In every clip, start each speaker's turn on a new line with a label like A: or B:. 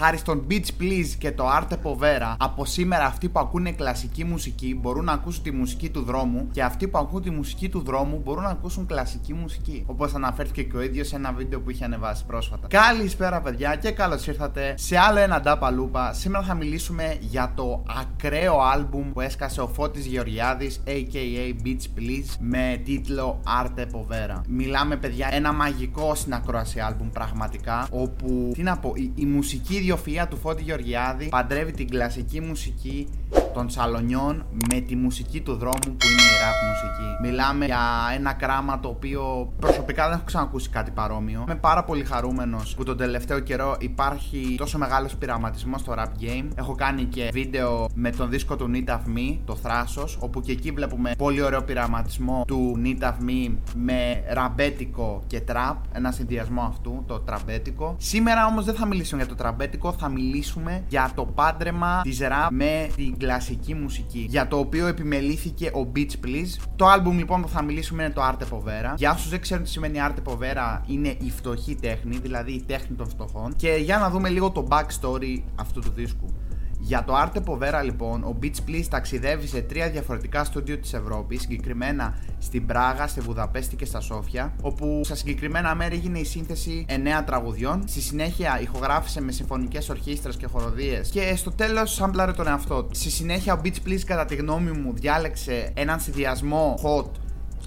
A: Χάρη στον Beach Please και το Arte Povera, από σήμερα αυτοί που ακούνε κλασική μουσική μπορούν να ακούσουν τη μουσική του δρόμου και αυτοί που ακούν τη μουσική του δρόμου μπορούν να ακούσουν κλασική μουσική. Όπως αναφέρθηκε και ο ίδιος σε ένα βίντεο που είχε ανεβάσει πρόσφατα. Καλησπέρα, παιδιά, και καλώς ήρθατε σε άλλο ένα Ντάπα Λούπα. Σήμερα θα μιλήσουμε για το ακραίο άλμπουμ που έσκασε ο Φώτης Γεωργιάδης, aka Beach Please, με τίτλο Arte Povera. Μιλάμε, παιδιά, ένα μαγικό συνακρόαση άλμπουμ πραγματικά, όπου, τι να πω, η, η μουσική ιδιοφυΐα του Φώτη Γεωργιάδη παντρεύει την κλασική μουσική των σαλονιών με τη μουσική του δρόμου που είναι η rap μουσική. Μιλάμε για ένα κράμα το οποίο προσωπικά δεν έχω ξανακούσει κάτι παρόμοιο. Είμαι πάρα πολύ χαρούμενος που τον τελευταίο καιρό υπάρχει τόσο μεγάλος πειραματισμός στο rap game. Έχω κάνει και βίντεο με τον δίσκο του Need of Me, το Θράσος, όπου και εκεί βλέπουμε πολύ ωραίο πειραματισμό του Need of Me με ρεμπέτικο και τραπ. Ένα συνδυασμό αυτού, το τραμπέτικο. Σήμερα όμως δεν θα μιλήσουμε για το τραμπέτικο, θα μιλήσουμε για το πάντρεμα της rap με την κλασική κλασική μουσική, για το οποίο επιμελήθηκε ο Beach Please. Το album λοιπόν που θα μιλήσουμε είναι το Arte Povera. Για όσους δεν ξέρουν τι σημαίνει Arte Povera, είναι η φτωχή τέχνη, δηλαδή η τέχνη των φτωχών. Και για να δούμε λίγο το backstory αυτού του δίσκου. Για το Arte Povera λοιπόν, ο Beach Please ταξιδεύει σε τρία διαφορετικά στούντιο της Ευρώπης, συγκεκριμένα στην Πράγα, στη Βουδαπέστη και στα Σόφια, όπου στα συγκεκριμένα μέρη έγινε η σύνθεση 9 τραγουδιών. Στη συνέχεια ηχογράφησε με συμφωνικές ορχήστρες και χοροδίες και στο τέλος σάμπλαρε τον εαυτό του. Στη συνέχεια ο Beach Please κατά τη γνώμη μου διάλεξε έναν συνδυασμό hot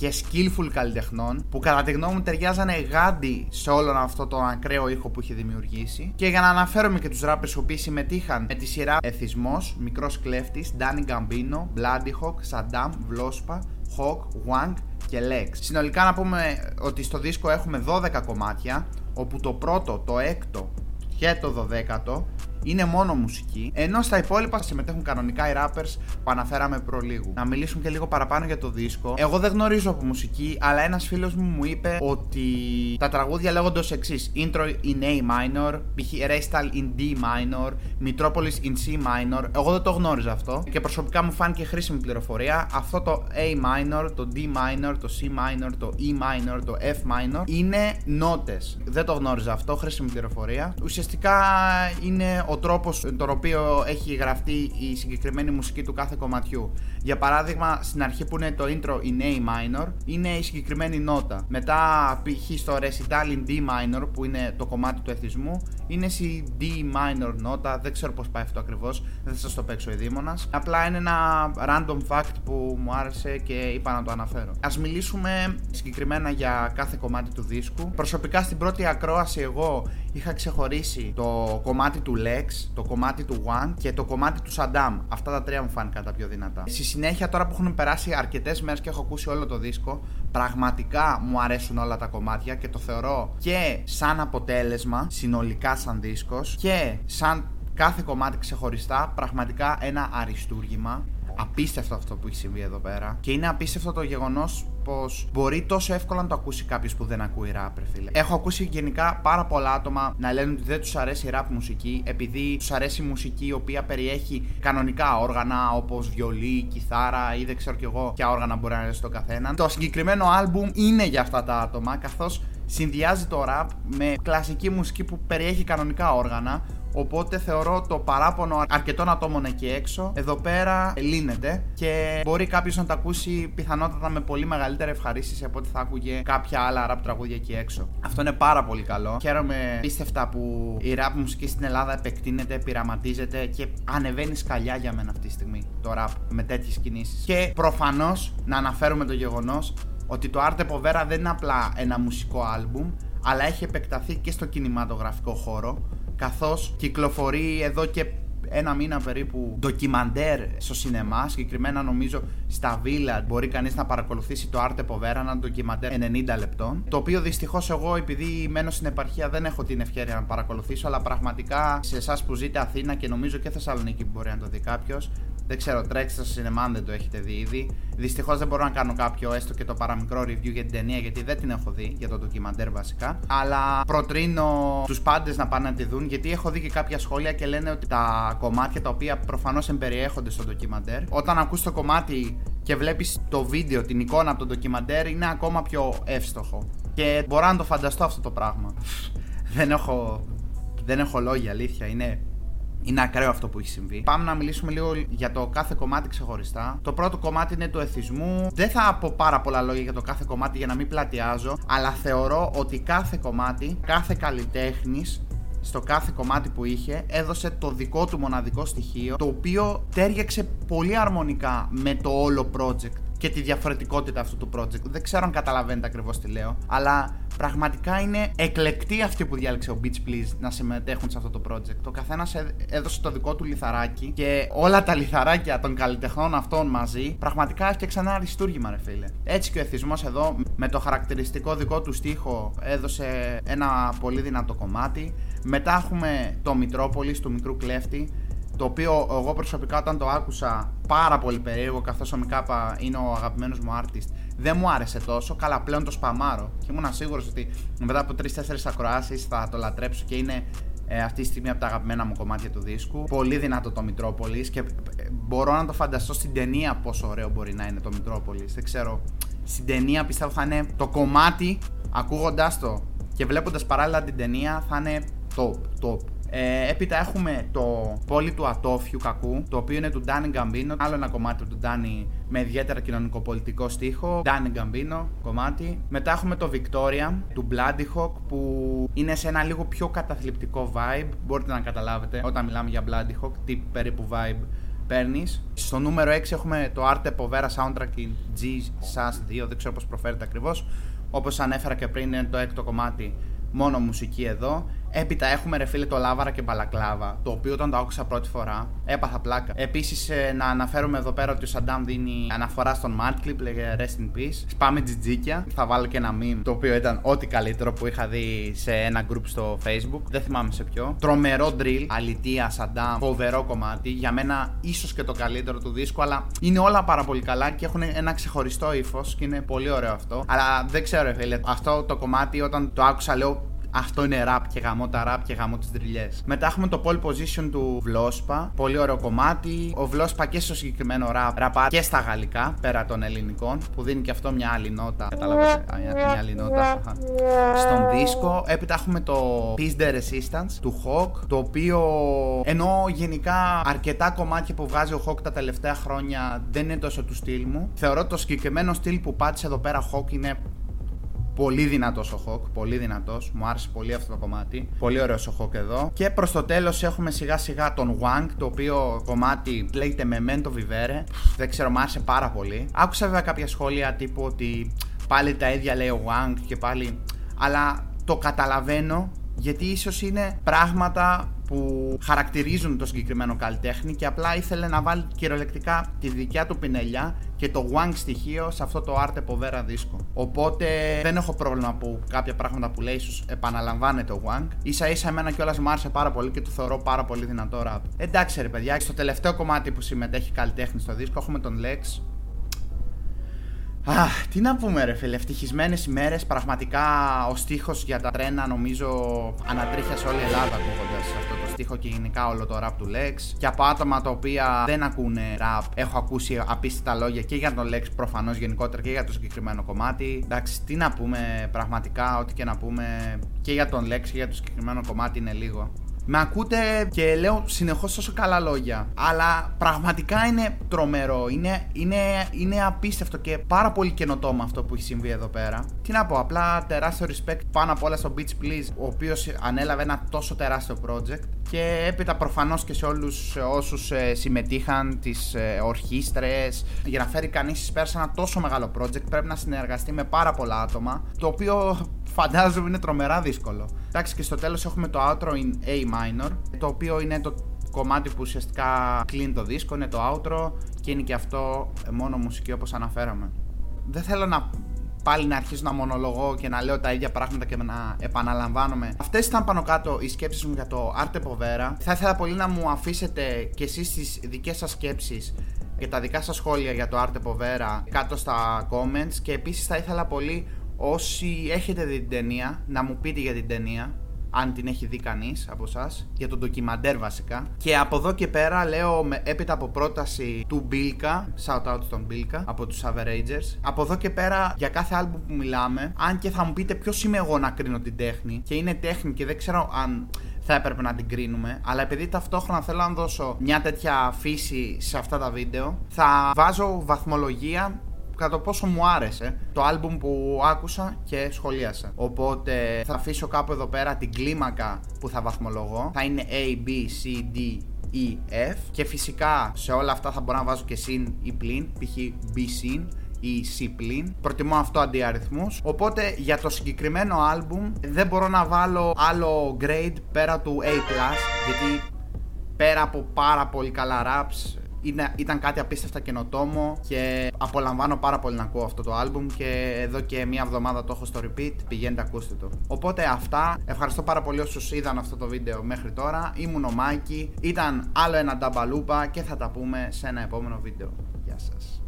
A: και skillful καλλιτεχνών που κατά τη γνώμη μου ταιριάζανε γάντι σε όλον αυτό το ακραίο ήχο που είχε δημιουργήσει. Και για να αναφέρομαι και τους rappers οι οποίοι συμμετείχαν με τη σειρά Εθισμός, Μικρός Κλέφτης, Danny Gambino, Bloody Hawk, Saddam, Vlospa, Hawk, Wang και Lex. Συνολικά να πούμε ότι στο δίσκο έχουμε 12 κομμάτια, όπου το πρώτο, το έκτο και το δωδέκατο είναι μόνο μουσική, ενώ στα υπόλοιπα συμμετέχουν κανονικά οι rappers που αναφέραμε προλίγου. Να μιλήσουμε και λίγο παραπάνω για το δίσκο. Εγώ δεν γνωρίζω από μουσική, αλλά ένας φίλος μου μου είπε ότι τα τραγούδια λέγονται ως εξής: Intro in A minor, π.χ. Restal in D minor, Metropolis in C minor. Εγώ δεν το γνώριζα αυτό και προσωπικά μου φάνηκε χρήσιμη πληροφορία. Αυτό το A minor, το D minor, το C minor, το E minor, το F minor είναι νότες. Δεν το γνώριζα αυτό, χρήσιμη πληροφορία. Ουσιαστικά είναι ο τρόπος τον οποίο έχει γραφτεί η συγκεκριμένη μουσική του κάθε κομματιού. Για παράδειγμα, στην αρχή που είναι το intro in A minor, είναι η συγκεκριμένη νότα. Μετά, π.χ. στο recital in D minor, που είναι το κομμάτι του εθισμού, είναι στη D minor νότα. Δεν ξέρω πώς πάει αυτό ακριβώς, δεν θα σας το παίξω ειδήμονας. Απλά είναι ένα random fact που μου άρεσε και είπα να το αναφέρω. Α μιλήσουμε συγκεκριμένα για κάθε κομμάτι του δίσκου. Προσωπικά στην πρώτη ακρόαση, εγώ είχα ξεχωρίσει το κομμάτι του Lex, το κομμάτι του One και το κομμάτι του Saddam. Αυτά τα τρία μου φάνηκαν τα πιο δυνατά. Στη συνέχεια, τώρα που έχουν περάσει αρκετές μέρες και έχω ακούσει όλο το δίσκο, πραγματικά μου αρέσουν όλα τα κομμάτια και το θεωρώ και σαν αποτέλεσμα, συνολικά σαν δίσκος και σαν κάθε κομμάτι ξεχωριστά, πραγματικά ένα αριστούργημα απίστευτο αυτό που έχει συμβεί εδώ πέρα. Και είναι απίστευτο το γεγονός πως μπορεί τόσο εύκολα να το ακούσει κάποιος που δεν ακούει rap, φίλε. Έχω ακούσει γενικά πάρα πολλά άτομα να λένε ότι δεν τους αρέσει η rap μουσική επειδή τους αρέσει η μουσική η οποία περιέχει κανονικά όργανα όπως βιολί, κιθάρα ή δεν ξέρω κι εγώ ποια όργανα μπορεί να αρέσει στον καθέναν. Το συγκεκριμένο album είναι για αυτά τα άτομα καθώς συνδυάζει το rap με κλασική μουσική που περιέχει κανονικά όργανα Οπότε θεωρώ το παράπονο αρκετών ατόμων εκεί έξω εδώ πέρα λύνεται και μπορεί κάποιος να τα ακούσει πιθανότατα με πολύ μεγαλύτερη ευχαρίστηση από ότι θα άκουγε κάποια άλλα ραπ τραγούδια εκεί έξω. Αυτό είναι πάρα πολύ καλό. Χαίρομαι πίστευτα που η ραπ μουσική στην Ελλάδα επεκτείνεται, πειραματίζεται και ανεβαίνει σκαλιά για μένα αυτή τη στιγμή το ραπ με τέτοιες κινήσεις. Και προφανώς να αναφέρουμε το γεγονός ότι το Arte Povera δεν είναι απλά ένα μουσικό άλμπουμ, αλλά έχει επεκταθεί και στο κινηματογραφικό χώρο καθώς κυκλοφορεί εδώ και ένα μήνα περίπου ντοκιμαντέρ στο σινεμά. Συγκεκριμένα νομίζω στα Villa μπορεί κανείς να παρακολουθήσει το Arte Povera, ένα ντοκιμαντέρ 90 λεπτών. Το οποίο δυστυχώς εγώ, επειδή μένω στην επαρχία, δεν έχω την ευκαιρία να παρακολουθήσω. Αλλά πραγματικά σε εσάς που ζείτε Αθήνα και νομίζω και Θεσσαλονίκη μπορεί να το δει κάποιος, δεν ξέρω, τρέξτε στο σινεμά αν δεν το έχετε δει ήδη. Δυστυχώς δεν μπορώ να κάνω κάποιο έστω και το παραμικρό review για την ταινία γιατί δεν την έχω δει για το ντοκιμαντέρ βασικά. Αλλά προτρίνω τους πάντες να πάνε να τη δουν γιατί έχω δει και κάποια σχόλια και λένε ότι τα κομμάτια τα οποία προφανώς εμπεριέχονται στο ντοκιμαντέρ, όταν ακούς το κομμάτι και βλέπεις το βίντεο, την εικόνα από το ντοκιμαντέρ, είναι ακόμα πιο εύστοχο. Και μπορώ να το φανταστώ αυτό το πράγμα. δεν έχω Δεν έχω λόγια, αλήθεια. Είναι είναι ακραίο αυτό που έχει συμβεί. Πάμε να μιλήσουμε λίγο για το κάθε κομμάτι ξεχωριστά. Το πρώτο κομμάτι είναι του εθισμού. Δεν θα πω πάρα πολλά λόγια για το κάθε κομμάτι για να μην πλατιάζω, αλλά θεωρώ ότι κάθε κομμάτι, κάθε καλλιτέχνης στο κάθε κομμάτι που είχε έδωσε το δικό του μοναδικό στοιχείο το οποίο τέριαξε πολύ αρμονικά με το όλο project και τη διαφορετικότητα αυτού του project. Δεν ξέρω αν καταλαβαίνετε ακριβώς τι λέω, αλλά πραγματικά είναι εκλεκτή αυτή που διάλεξε ο Beach Please να συμμετέχουν σε αυτό το project. Ο καθένας έδωσε το δικό του λιθαράκι και όλα τα λιθαράκια των καλλιτεχνών αυτών μαζί πραγματικά έφτιαξαν ένα αριστούργημα, ρε φίλε. Έτσι και ο εθισμός εδώ με το χαρακτηριστικό δικό του στίχο έδωσε ένα πολύ δυνατό κομμάτι. Μετά έχουμε το Μητρόπολη του μικρού κλέφτη το οποίο εγώ προσωπικά όταν το άκουσα πάρα πολύ περίεργο καθώς ο Μικάπα είναι ο αγαπημένος μου artist δεν μου άρεσε τόσο, καλά πλέον το σπαμάρω και ήμουν σίγουρος ότι μετά από 3-4 ακροάσεις θα το λατρέψω και είναι ε, αυτή τη στιγμή από τα αγαπημένα μου κομμάτια του δίσκου. Πολύ δυνατό το Μητρόπολης και ε, μπορώ να το φανταστώ στην ταινία πόσο ωραίο μπορεί να είναι το Μητρόπολης. Δεν ξέρω. Στην ταινία πιστεύω θα είναι το κομμάτι ακούγοντάς το και βλέποντας παράλληλα την ταινία θα είναι top, top. Ε, έπειτα έχουμε το πόλι του Ατόφιου κακού, το οποίο είναι του Ντάνι Γκαμπίνο. Άλλο ένα κομμάτι του Ντάνι με ιδιαίτερα κοινωνικοπολιτικό στίχο. Ντάνι Γκαμπίνο κομμάτι. Μετά έχουμε το Victoria του Bloody Hawk που είναι σε ένα λίγο πιο καταθλιπτικό vibe. Μπορείτε να καταλάβετε όταν μιλάμε για Bloody Hawk τι περίπου vibe παίρνεις. Στο νούμερο 6 έχουμε το Arte Povera Soundtrack in G SAS 2, δεν ξέρω πώς προφέρεται ακριβώς. Όπως ανέφερα και πριν, είναι το έκτο κομμάτι μόνο μουσική εδώ. Έπειτα έχουμε ρε φίλε το Λάβαρα και Μπαλακλάβα, το οποίο όταν το άκουσα πρώτη φορά έπαθα πλάκα. Επίσης, ε, να αναφέρουμε εδώ πέρα ότι ο Σαντάμ δίνει αναφορά στον Mad Clip, λέγε Rest in Peace. Σπάμε τζιτζίκια. Θα βάλω και ένα meme, το οποίο ήταν ό,τι καλύτερο που είχα δει σε ένα group στο Facebook. Δεν θυμάμαι σε ποιο. Τρομερό drill, αλητία, Σαντάμ, φοβερό κομμάτι. Για μένα, ίσως και το καλύτερο του δίσκου, αλλά είναι όλα πάρα πολύ καλά και έχουν ένα ξεχωριστό ύφος και είναι πολύ ωραίο αυτό. Αλλά δεν ξέρω, φίλε, αυτό το κομμάτι όταν το άκουσα, λέω αυτό είναι rap και γαμώ τα rap και γαμώ τις δρυλιέ. Μετά έχουμε το pole position του Βλόσπα. Πολύ ωραίο κομμάτι. Ο Βλόσπα και στο συγκεκριμένο rap, ραπά και στα γαλλικά πέρα των ελληνικών. Που δίνει και αυτό μια άλλη νότα. Κατάλαβε μια άλλη νότα. Στον δίσκο. Έπειτα έχουμε το Peace the Resistance του Hawk. Το οποίο ενώ γενικά αρκετά κομμάτια που βγάζει ο Hawk τα τελευταία χρόνια δεν είναι τόσο του στυλ μου. Θεωρώ το συγκεκριμένο στυλ που πάτησε εδώ πέρα Hawk είναι Πολύ δυνατός ο Hawk, πολύ δυνατός. Μου άρεσε πολύ αυτό το κομμάτι. Πολύ ωραίος ο Hawk εδώ. Και προς το τέλος έχουμε σιγά σιγά τον Wang, το οποίο κομμάτι λέγεται Memento Vivere. Δεν ξέρω, μου άρεσε πάρα πολύ. Άκουσα βέβαια κάποια σχόλια τύπου ότι πάλι τα ίδια λέει ο Wang και πάλι. Αλλά το καταλαβαίνω γιατί ίσως είναι πράγματα που χαρακτηρίζουν το συγκεκριμένο καλλιτέχνη και απλά ήθελε να βάλει κυριολεκτικά τη δικιά του πινελιά και το Wang στοιχείο σε αυτό το Arte Povera δίσκο. Οπότε δεν έχω πρόβλημα που κάποια πράγματα που λέει ίσως επαναλαμβάνεται ο Wang. Ίσα ίσα εμένα κιόλας μου άρεσε πάρα πολύ και το θεωρώ πάρα πολύ δυνατό rap. Εντάξει ρε παιδιά, στο τελευταίο κομμάτι που συμμετέχει καλλιτέχνη στο δίσκο έχουμε τον Lex Αχ, τι να πούμε ρε φίλε, ευτυχισμένες ημέρες. Πραγματικά ο στίχος για τα τρένα νομίζω ανατρίχιασε όλη η Ελλάδα ακούγοντα αυτό το στίχο και γενικά όλο το rap του Lex. Και από άτομα τα οποία δεν ακούνε rap, έχω ακούσει απίστευτα λόγια και για τον Lex προφανώς γενικότερα και για το συγκεκριμένο κομμάτι. Εντάξει, τι να πούμε πραγματικά, ό,τι και να πούμε και για τον Lex και για το συγκεκριμένο κομμάτι είναι λίγο. Με ακούτε και λέω συνεχώς τόσο καλά λόγια. Αλλά πραγματικά είναι τρομερό. Είναι, είναι, είναι απίστευτο και πάρα πολύ καινοτόμο αυτό που έχει συμβεί εδώ πέρα. Τι να πω, απλά τεράστιο respect πάνω απ' όλα στο Beach Please, ο οποίος ανέλαβε ένα τόσο τεράστιο project. Και έπειτα προφανώς και σε όλους όσους ε, συμμετείχαν, τις ε, ορχήστρες. Για να φέρει κανείς πέρας σε ένα τόσο μεγάλο project, πρέπει να συνεργαστεί με πάρα πολλά άτομα. Το οποίο φαντάζομαι είναι τρομερά δύσκολο. Εντάξει, και στο τέλος έχουμε το outro in A minor, το οποίο είναι το κομμάτι που ουσιαστικά κλείνει το δίσκο, είναι το outro και είναι και αυτό μόνο μουσική όπως αναφέραμε. Δεν θέλω να πάλι να αρχίσω να μονολογώ και να λέω τα ίδια πράγματα και να επαναλαμβάνομαι. Αυτές ήταν πάνω κάτω οι σκέψεις μου για το Arte Povera. Θα ήθελα πολύ να μου αφήσετε και εσείς τις δικές σας σκέψεις και τα δικά σας σχόλια για το Arte Povera κάτω στα comments και επίσης θα ήθελα πολύ Όσοι έχετε δει την ταινία, να μου πείτε για την ταινία, αν την έχει δει κανείς από εσάς, για τον ντοκιμαντέρ βασικά. Και από εδώ και πέρα λέω έπειτα από πρόταση του Μπίλκα, shout out στον Μπίλκα, από τους Averagers. Από εδώ και πέρα για κάθε άλμπου που μιλάμε, αν και θα μου πείτε ποιος είμαι εγώ να κρίνω την τέχνη, και είναι τέχνη και δεν ξέρω αν θα έπρεπε να την κρίνουμε. Αλλά επειδή ταυτόχρονα θέλω να δώσω μια τέτοια φύση σε αυτά τα βίντεο, θα βάζω βαθμολογία κατά πόσο μου άρεσε το άλμπουμ που άκουσα και σχολίασα. Οπότε θα αφήσω κάπου εδώ πέρα την κλίμακα που θα βαθμολογώ. Θα είναι A, B, C, D, E, F και φυσικά σε όλα αυτά θα μπορώ να βάζω και συν ή πλην, π.χ. B συν ή C πλην. Προτιμώ αυτό αντί αριθμούς. Οπότε για το συγκεκριμένο άλμπουμ δεν μπορώ να βάλω άλλο grade πέρα του A+, γιατί πέρα από πάρα πολύ καλά raps είναι, ήταν κάτι απίστευτα καινοτόμο και απολαμβάνω πάρα πολύ να ακούω αυτό το άλμπουμ και εδώ και μία εβδομάδα το έχω στο repeat, πηγαίνετε ακούστε το. Οπότε αυτά, ευχαριστώ πάρα πολύ όσους είδαν αυτό το βίντεο μέχρι τώρα, ήμουν ο Μάκη, ήταν άλλο ένα νταμπαλούπα και θα τα πούμε σε ένα επόμενο βίντεο. Γεια σας.